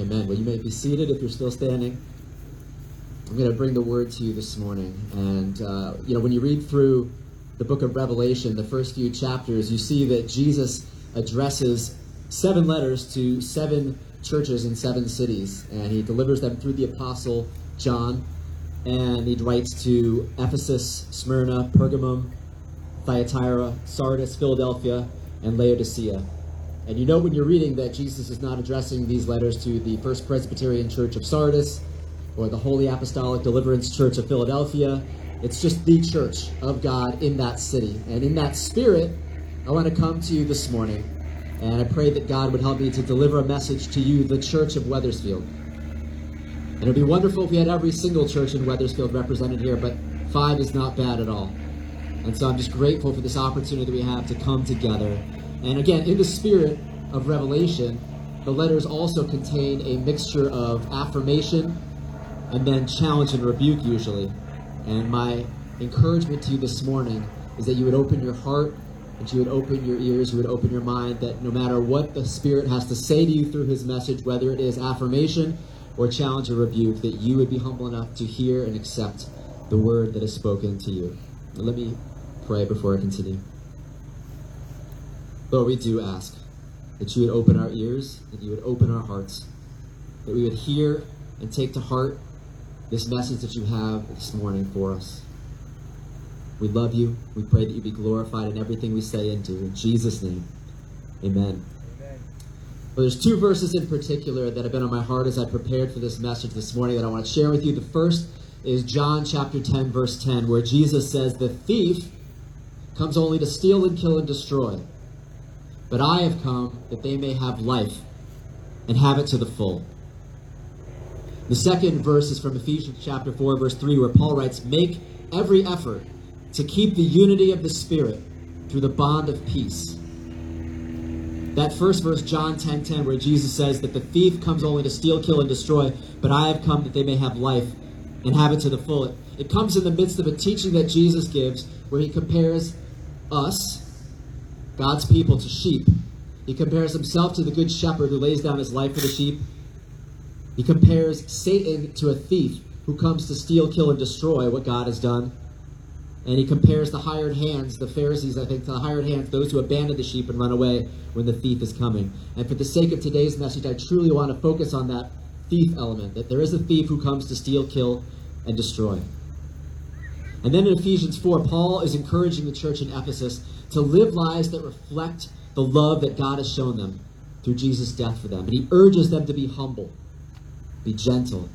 Amen. Well, you may be seated if you're still standing. I'm going to bring the word to you this morning. And, uh, you know, when you read through the book of Revelation, the first few chapters, you see that Jesus addresses seven letters to seven churches in seven cities. And he delivers them through the apostle John. And he writes to Ephesus, Smyrna, Pergamum, Thyatira, Sardis, Philadelphia, and Laodicea. And you know when you're reading that Jesus is not addressing these letters to the First Presbyterian Church of Sardis or the Holy Apostolic Deliverance Church of Philadelphia. It's just the church of God in that city. And in that spirit, I want to come to you this morning. And I pray that God would help me to deliver a message to you, the church of Wethersfield. And it would be wonderful if we had every single church in Wethersfield represented here, but five is not bad at all. And so I'm just grateful for this opportunity that we have to come together and again, in the spirit of revelation, the letters also contain a mixture of affirmation and then challenge and rebuke, usually. And my encouragement to you this morning is that you would open your heart, that you would open your ears, you would open your mind, that no matter what the Spirit has to say to you through His message, whether it is affirmation or challenge or rebuke, that you would be humble enough to hear and accept the word that is spoken to you. Let me pray before I continue. Lord, we do ask that you would open our ears, that you would open our hearts, that we would hear and take to heart this message that you have this morning for us. We love you. We pray that you be glorified in everything we say and do. In Jesus' name, amen. amen. Well, there's two verses in particular that have been on my heart as I prepared for this message this morning that I want to share with you. The first is John chapter 10, verse 10, where Jesus says, The thief comes only to steal and kill and destroy. But I have come that they may have life and have it to the full. The second verse is from Ephesians chapter 4, verse 3, where Paul writes, Make every effort to keep the unity of the Spirit through the bond of peace. That first verse, John 10 10, where Jesus says that the thief comes only to steal, kill, and destroy, but I have come that they may have life and have it to the full. It comes in the midst of a teaching that Jesus gives where he compares us, God's people to sheep. He compares himself to the good shepherd who lays down his life for the sheep. He compares Satan to a thief who comes to steal, kill, and destroy what God has done. And he compares the hired hands, the Pharisees, I think, to the hired hands, those who abandon the sheep and run away when the thief is coming. And for the sake of today's message, I truly want to focus on that thief element, that there is a thief who comes to steal, kill, and destroy. And then in Ephesians 4, Paul is encouraging the church in Ephesus to live lives that reflect the love that God has shown them through Jesus' death for them. And he urges them to be humble, be gentle,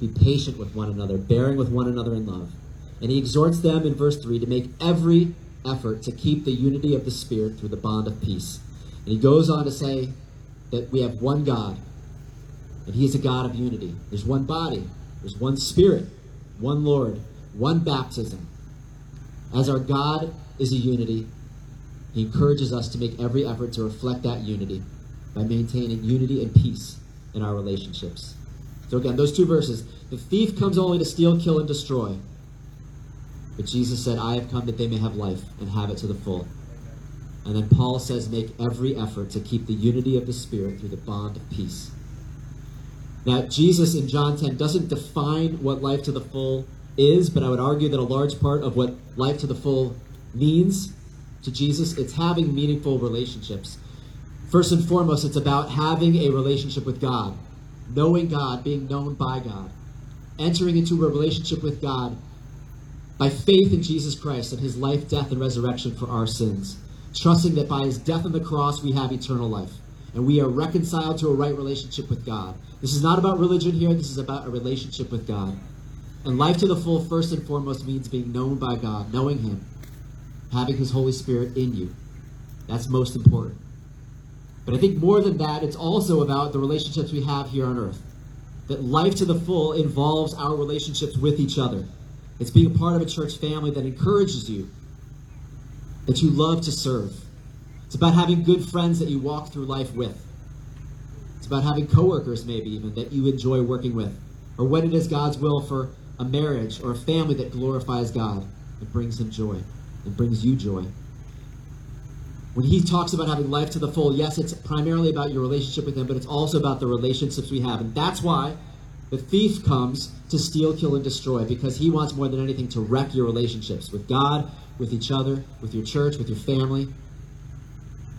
be patient with one another, bearing with one another in love. And he exhorts them in verse 3 to make every effort to keep the unity of the Spirit through the bond of peace. And he goes on to say that we have one God, and he is a God of unity. There's one body, there's one Spirit, one Lord, one baptism. As our God is a unity, he encourages us to make every effort to reflect that unity by maintaining unity and peace in our relationships. So, again, those two verses the thief comes only to steal, kill, and destroy. But Jesus said, I have come that they may have life and have it to the full. And then Paul says, make every effort to keep the unity of the Spirit through the bond of peace. Now, Jesus in John 10 doesn't define what life to the full is, but I would argue that a large part of what life to the full means to Jesus, it's having meaningful relationships. First and foremost, it's about having a relationship with God, knowing God, being known by God, entering into a relationship with God by faith in Jesus Christ and his life, death, and resurrection for our sins, trusting that by his death on the cross we have eternal life and we are reconciled to a right relationship with God. This is not about religion here, this is about a relationship with God. And life to the full, first and foremost, means being known by God, knowing Him, having His Holy Spirit in you. That's most important. But I think more than that, it's also about the relationships we have here on earth. That life to the full involves our relationships with each other. It's being a part of a church family that encourages you, that you love to serve. It's about having good friends that you walk through life with. It's about having coworkers, maybe even, that you enjoy working with. Or when it is God's will for a marriage or a family that glorifies God and brings Him joy and brings you joy. When he talks about having life to the full, yes, it's primarily about your relationship with him, but it's also about the relationships we have. And that's why the thief comes to steal, kill, and destroy, because he wants more than anything to wreck your relationships with God, with each other, with your church, with your family.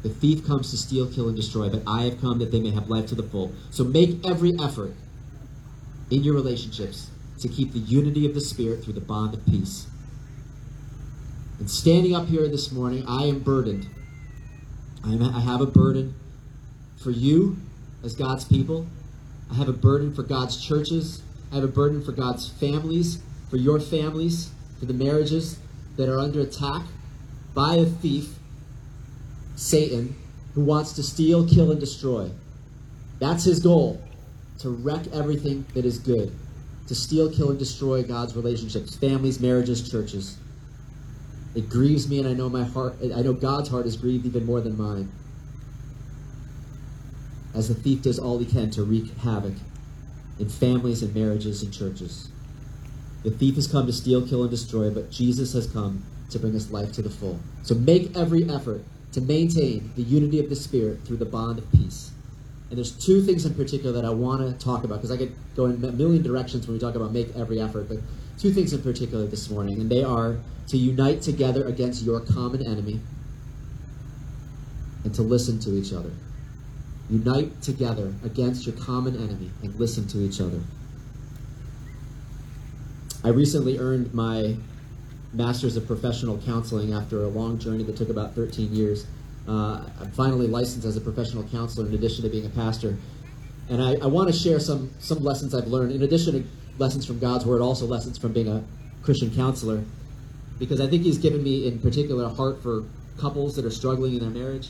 The thief comes to steal, kill, and destroy, but I have come that they may have life to the full. So make every effort in your relationships to keep the unity of the Spirit through the bond of peace. And standing up here this morning, I am burdened. I, am, I have a burden for you as God's people. I have a burden for God's churches. I have a burden for God's families, for your families, for the marriages that are under attack by a thief, Satan, who wants to steal, kill, and destroy. That's his goal to wreck everything that is good, to steal, kill, and destroy God's relationships, families, marriages, churches. It grieves me, and I know my heart, I know God's heart is grieved even more than mine. As the thief does all he can to wreak havoc in families and marriages and churches. The thief has come to steal, kill, and destroy, but Jesus has come to bring us life to the full. So make every effort to maintain the unity of the Spirit through the bond of peace. And there's two things in particular that I want to talk about because I could go in a million directions when we talk about make every effort, but two things in particular this morning, and they are to unite together against your common enemy and to listen to each other. Unite together against your common enemy and listen to each other. I recently earned my Master's of Professional Counseling after a long journey that took about 13 years. Uh, I'm finally licensed as a professional counselor in addition to being a pastor. And I, I want to share some, some lessons I've learned, in addition to lessons from God's Word, also lessons from being a Christian counselor. Because I think He's given me, in particular, a heart for couples that are struggling in their marriage.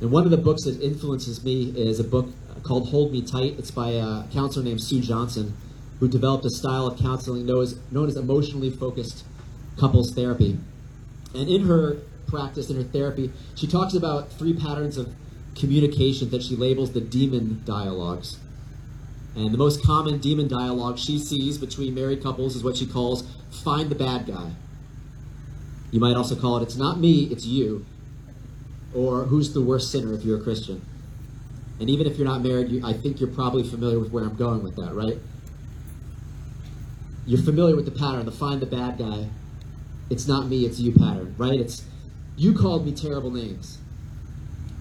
And one of the books that influences me is a book called Hold Me Tight. It's by a counselor named Sue Johnson, who developed a style of counseling known as, known as emotionally focused couples therapy. And in her practice, in her therapy, she talks about three patterns of communication that she labels the demon dialogues. And the most common demon dialogue she sees between married couples is what she calls find the bad guy. You might also call it it's not me, it's you. Or who's the worst sinner if you're a Christian. And even if you're not married, you, I think you're probably familiar with where I'm going with that, right? You're familiar with the pattern, the find the bad guy it's not me, it's you pattern, right? It's you called me terrible names.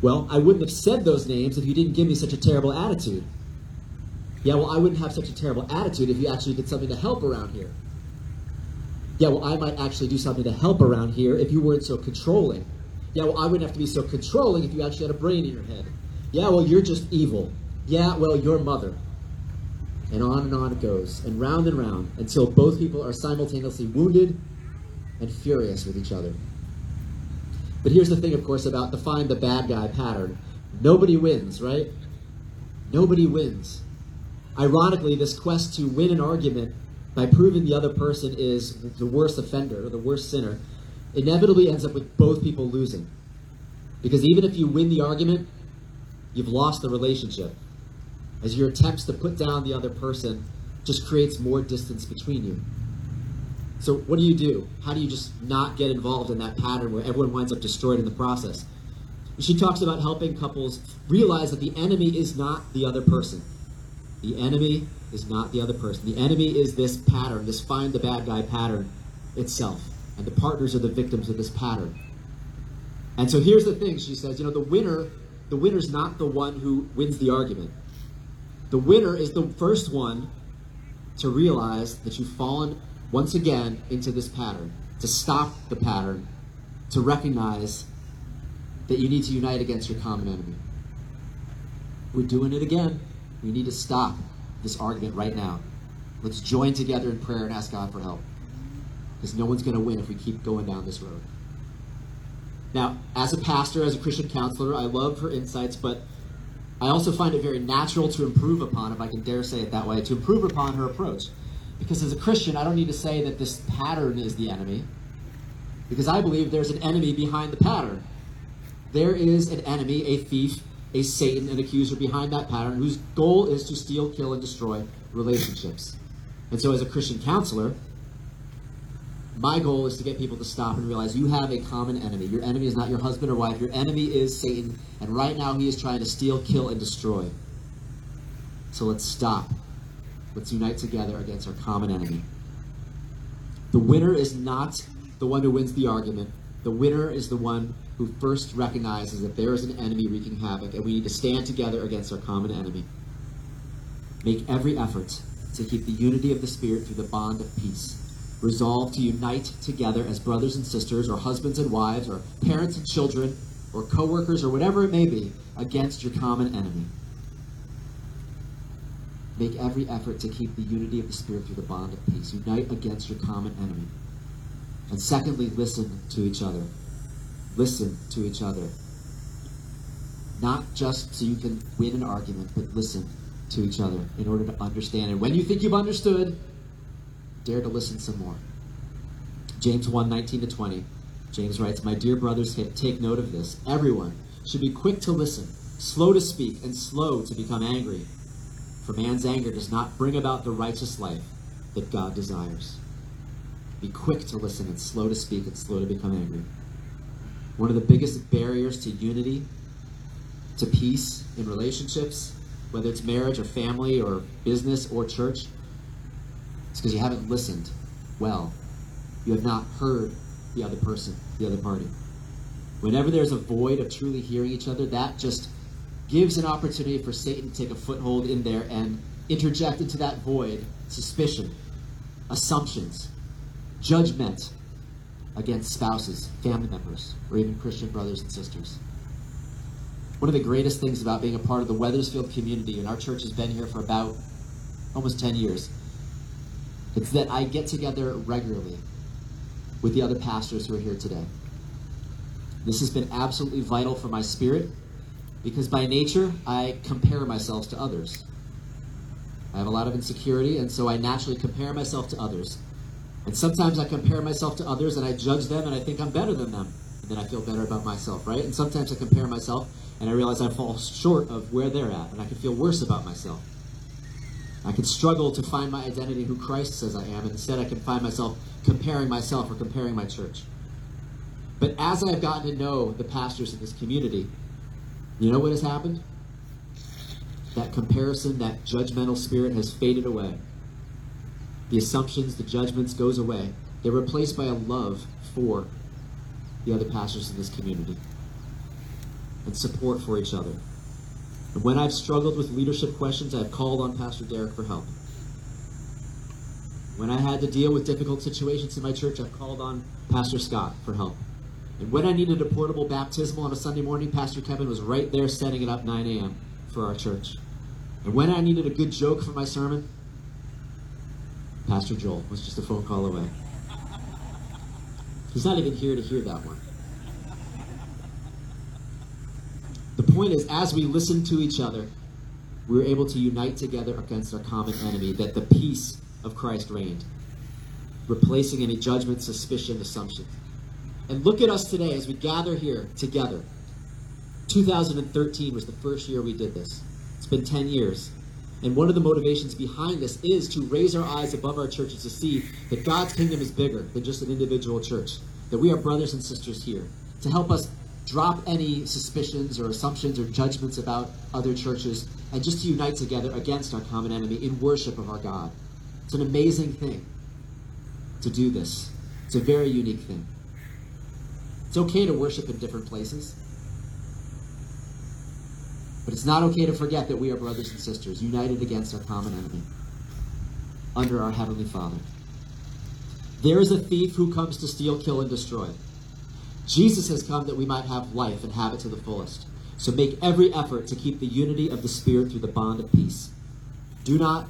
Well, I wouldn't have said those names if you didn't give me such a terrible attitude. Yeah, well, I wouldn't have such a terrible attitude if you actually did something to help around here. Yeah, well, I might actually do something to help around here if you weren't so controlling. Yeah, well, I wouldn't have to be so controlling if you actually had a brain in your head. Yeah, well, you're just evil. Yeah, well, your mother. And on and on it goes, and round and round, until both people are simultaneously wounded and furious with each other. But here's the thing, of course, about the find the bad guy pattern. Nobody wins, right? Nobody wins. Ironically, this quest to win an argument by proving the other person is the worst offender or the worst sinner inevitably ends up with both people losing. Because even if you win the argument, you've lost the relationship. As your attempts to put down the other person just creates more distance between you. So what do you do? How do you just not get involved in that pattern where everyone winds up destroyed in the process? She talks about helping couples realize that the enemy is not the other person. The enemy is not the other person. The enemy is this pattern, this find the bad guy pattern itself. And the partners are the victims of this pattern. And so here's the thing, she says, you know, the winner, the winner's not the one who wins the argument. The winner is the first one to realize that you've fallen once again into this pattern, to stop the pattern, to recognize that you need to unite against your common enemy. We're doing it again. We need to stop this argument right now. Let's join together in prayer and ask God for help. Because no one's going to win if we keep going down this road. Now, as a pastor, as a Christian counselor, I love her insights, but I also find it very natural to improve upon, if I can dare say it that way, to improve upon her approach. Because as a Christian, I don't need to say that this pattern is the enemy, because I believe there's an enemy behind the pattern. There is an enemy, a thief, a Satan, an accuser behind that pattern whose goal is to steal, kill, and destroy relationships. And so, as a Christian counselor, My goal is to get people to stop and realize you have a common enemy. Your enemy is not your husband or wife. Your enemy is Satan, and right now he is trying to steal, kill, and destroy. So let's stop. Let's unite together against our common enemy. The winner is not the one who wins the argument. The winner is the one who first recognizes that there is an enemy wreaking havoc, and we need to stand together against our common enemy. Make every effort to keep the unity of the Spirit through the bond of peace. Resolve to unite together as brothers and sisters, or husbands and wives, or parents and children, or co workers, or whatever it may be, against your common enemy. Make every effort to keep the unity of the Spirit through the bond of peace. Unite against your common enemy. And secondly, listen to each other. Listen to each other. Not just so you can win an argument, but listen to each other in order to understand. And when you think you've understood, dare to listen some more. James 1 19 to 20. James writes, My dear brothers, take note of this. Everyone should be quick to listen, slow to speak, and slow to become angry. For man's anger does not bring about the righteous life that God desires. Be quick to listen and slow to speak and slow to become angry. One of the biggest barriers to unity, to peace in relationships, whether it's marriage or family or business or church, it's because you haven't listened well. You have not heard the other person, the other party. Whenever there's a void of truly hearing each other, that just gives an opportunity for Satan to take a foothold in there and interject into that void suspicion, assumptions, judgment against spouses, family members, or even Christian brothers and sisters. One of the greatest things about being a part of the Wethersfield community, and our church has been here for about almost 10 years, it's that I get together regularly with the other pastors who are here today. This has been absolutely vital for my spirit because by nature, I compare myself to others. I have a lot of insecurity, and so I naturally compare myself to others. And sometimes I compare myself to others and I judge them and I think I'm better than them. And then I feel better about myself, right? And sometimes I compare myself and I realize I fall short of where they're at and I can feel worse about myself. I can struggle to find my identity who Christ says I am, and instead I can find myself comparing myself or comparing my church. But as I've gotten to know the pastors in this community, you know what has happened? That comparison, that judgmental spirit has faded away. The assumptions, the judgments goes away. They're replaced by a love for the other pastors in this community and support for each other. And when I've struggled with leadership questions, I've called on Pastor Derek for help. When I had to deal with difficult situations in my church, I've called on Pastor Scott for help. And when I needed a portable baptismal on a Sunday morning, Pastor Kevin was right there setting it up 9 a.m. for our church. And when I needed a good joke for my sermon, Pastor Joel was just a phone call away. He's not even here to hear that one. The point is, as we listen to each other, we were able to unite together against our common enemy, that the peace of Christ reigned, replacing any judgment, suspicion, assumption. And look at us today as we gather here together. 2013 was the first year we did this. It's been 10 years. And one of the motivations behind this is to raise our eyes above our churches to see that God's kingdom is bigger than just an individual church, that we are brothers and sisters here, to help us drop any suspicions or assumptions or judgments about other churches, and just to unite together against our common enemy in worship of our God. It's an amazing thing to do this. It's a very unique thing. It's okay to worship in different places. But it's not okay to forget that we are brothers and sisters, united against our common enemy, under our Heavenly Father. There is a thief who comes to steal, kill, and destroy. Jesus has come that we might have life and have it to the fullest. So make every effort to keep the unity of the Spirit through the bond of peace. Do not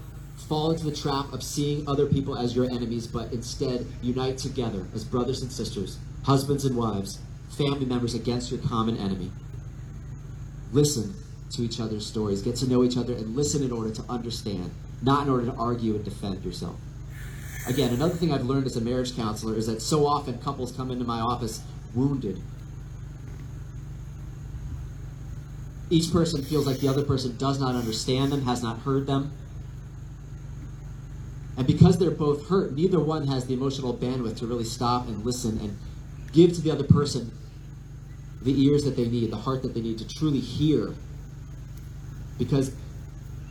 fall into the trap of seeing other people as your enemies, but instead unite together as brothers and sisters, husbands and wives, family members against your common enemy. Listen to each other's stories, get to know each other, and listen in order to understand, not in order to argue and defend yourself. Again, another thing I've learned as a marriage counselor is that so often couples come into my office wounded. Each person feels like the other person does not understand them, has not heard them. And because they're both hurt, neither one has the emotional bandwidth to really stop and listen and give to the other person the ears that they need, the heart that they need to truly hear. Because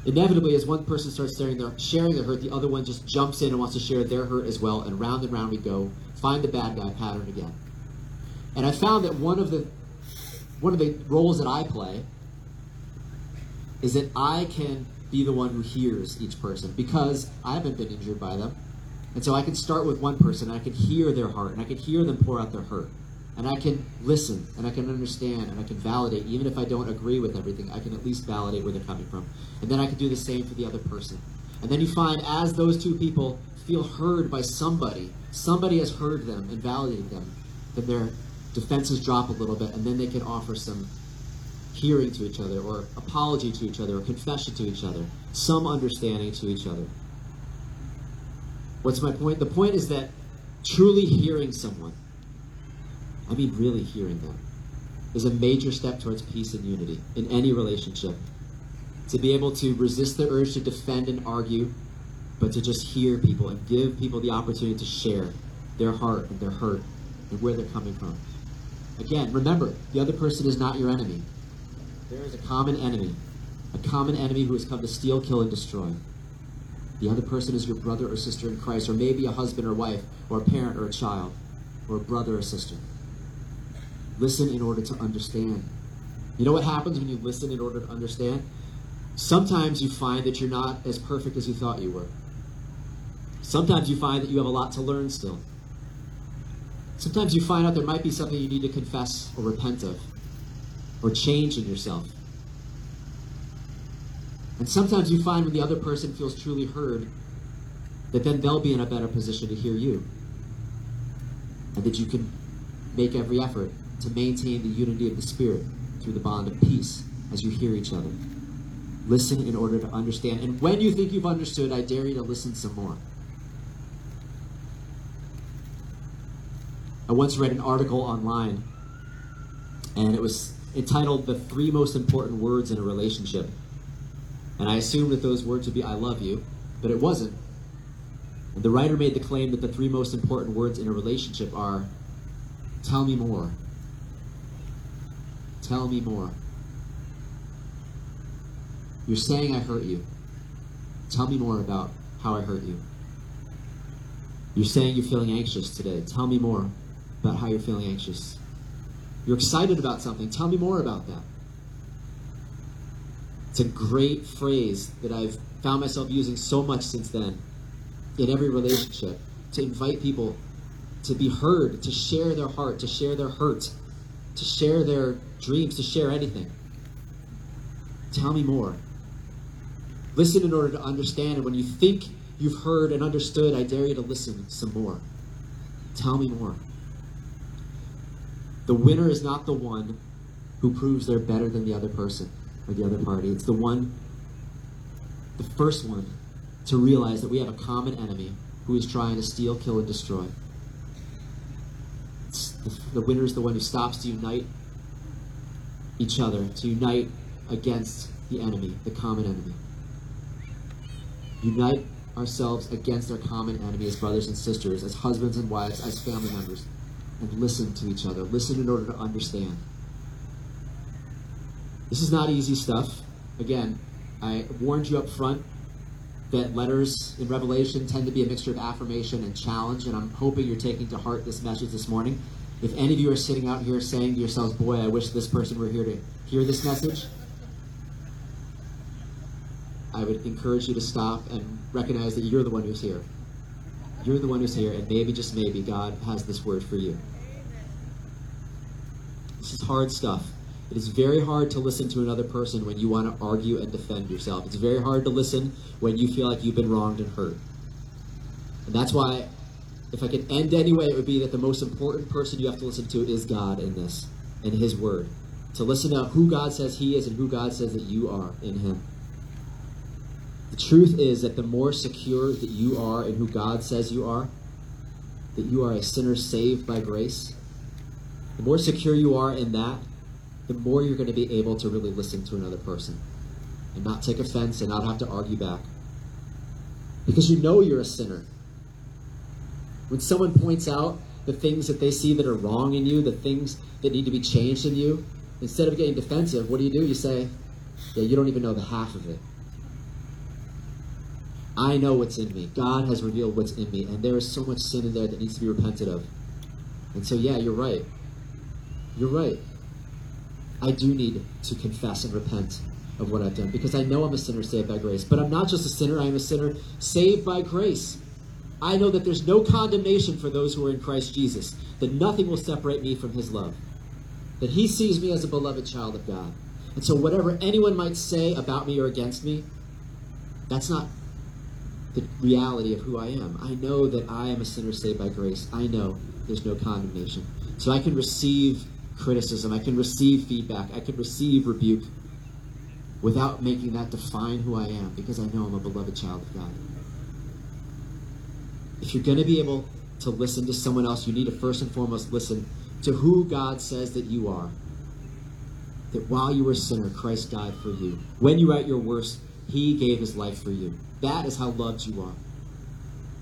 inevitably, as one person starts sharing their, sharing their hurt, the other one just jumps in and wants to share their hurt as well, and round and round we go, find the bad guy pattern again. And I found that one of the one of the roles that I play is that I can be the one who hears each person because I haven't been injured by them. And so I can start with one person, I can hear their heart, and I can hear them pour out their hurt. And I can listen, and I can understand, and I can validate. Even if I don't agree with everything, I can at least validate where they're coming from. And then I can do the same for the other person. And then you find as those two people feel heard by somebody, somebody has heard them and validated them, that their defenses drop a little bit, and then they can offer some hearing to each other, or apology to each other, or confession to each other, some understanding to each other. What's my point? The point is that truly hearing someone, I mean really hearing them, is a major step towards peace and unity in any relationship. To be able to resist the urge to defend and argue, but to just hear people and give people the opportunity to share their heart and their hurt and where they're coming from. Again, remember, the other person is not your enemy. There is a common enemy, a common enemy who has come to steal, kill, and destroy. The other person is your brother or sister in Christ, or maybe a husband or wife, or a parent or a child, or a brother or sister. Listen in order to understand. You know what happens when you listen in order to understand? Sometimes you find that you're not as perfect as you thought you were. Sometimes you find that you have a lot to learn still. Sometimes you find out there might be something you need to confess or repent of or change in yourself. And sometimes you find when the other person feels truly heard that then they'll be in a better position to hear you. And that you can make every effort to maintain the unity of the Spirit through the bond of peace as you hear each other. Listen in order to understand. And when you think you've understood, I dare you to listen some more. I once read an article online, and it was entitled The Three Most Important Words in a Relationship. And I assumed that those words would be I love you, but it wasn't. And the writer made the claim that the three most important words in a relationship are tell me more. Tell me more. You're saying I hurt you. Tell me more about how I hurt you. You're saying you're feeling anxious today. Tell me more about how you're feeling anxious. You're excited about something. Tell me more about that. It's a great phrase that I've found myself using so much since then in every relationship to invite people to be heard, to share their heart, to share their hurt, to share their dreams, to share anything. Tell me more. Listen in order to understand. And when you think you've heard and understood, I dare you to listen some more. Tell me more. The winner is not the one who proves they're better than the other person or the other party. It's the one, the first one, to realize that we have a common enemy who is trying to steal, kill, and destroy. The, the winner is the one who stops to unite each other, to unite against the enemy, the common enemy. Unite ourselves against our common enemy as brothers and sisters, as husbands and wives, as family members and listen to each other. Listen in order to understand. This is not easy stuff. Again, I warned you up front that letters in Revelation tend to be a mixture of affirmation and challenge, and I'm hoping you're taking to heart this message this morning. If any of you are sitting out here saying to yourselves, Boy, I wish this person were here to hear this message, I would encourage you to stop and recognize that you're the one who's here. You're the one who's here, and maybe, just maybe, God has this word for you. This is hard stuff. It is very hard to listen to another person when you want to argue and defend yourself. It's very hard to listen when you feel like you've been wronged and hurt. And that's why, if I could end anyway, it would be that the most important person you have to listen to is God in this, in His Word. To listen to who God says He is and who God says that you are in Him. The truth is that the more secure that you are in who God says you are, that you are a sinner saved by grace, the more secure you are in that, the more you're going to be able to really listen to another person and not take offense and not have to argue back. because you know you're a sinner. When someone points out the things that they see that are wrong in you, the things that need to be changed in you, instead of getting defensive, what do you do? You say, Yeah, you don't even know the half of it. I know what's in me. God has revealed what's in me, and there is so much sin in there that needs to be repented of. And so, yeah, you're right. You're right. I do need to confess and repent of what I've done because I know I'm a sinner saved by grace. But I'm not just a sinner, I am a sinner saved by grace. I know that there's no condemnation for those who are in Christ Jesus, that nothing will separate me from his love, that he sees me as a beloved child of God. And so, whatever anyone might say about me or against me, that's not the reality of who I am. I know that I am a sinner saved by grace. I know there's no condemnation. So I can receive criticism, I can receive feedback, I can receive rebuke without making that define who I am because I know I'm a beloved child of God. If you're going to be able to listen to someone else, you need to first and foremost listen to who God says that you are. That while you were a sinner, Christ died for you. When you were at your worst, He gave His life for you. That is how loved you are.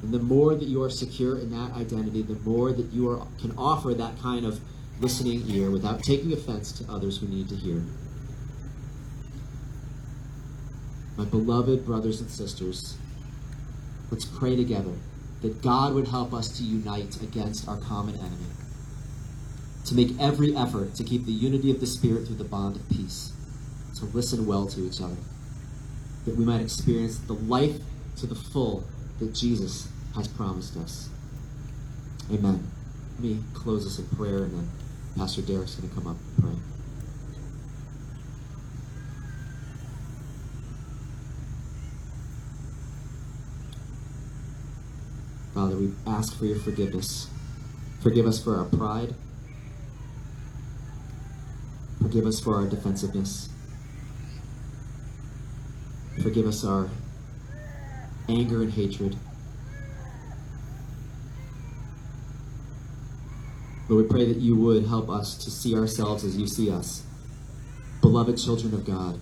And the more that you are secure in that identity, the more that you are, can offer that kind of listening ear without taking offense to others who need to hear. My beloved brothers and sisters, let's pray together that God would help us to unite against our common enemy, to make every effort to keep the unity of the Spirit through the bond of peace, to listen well to each other, that we might experience the life to the full that Jesus has promised us. Amen. Let me close this in prayer, and then Pastor Derek's going to come up and pray. Father, we ask for your forgiveness. Forgive us for our pride. Forgive us for our defensiveness. Forgive us our anger and hatred. Lord, we pray that you would help us to see ourselves as you see us, beloved children of God.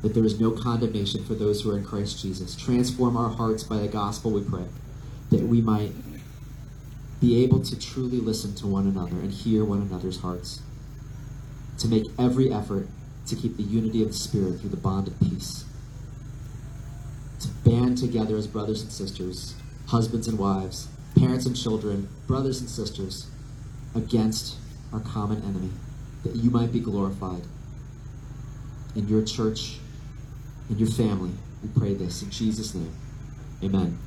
That there is no condemnation for those who are in Christ Jesus. Transform our hearts by the gospel, we pray, that we might be able to truly listen to one another and hear one another's hearts. To make every effort to keep the unity of the Spirit through the bond of peace. To band together as brothers and sisters, husbands and wives, parents and children, brothers and sisters, against our common enemy, that you might be glorified in your church, in your family. We pray this in Jesus' name. Amen.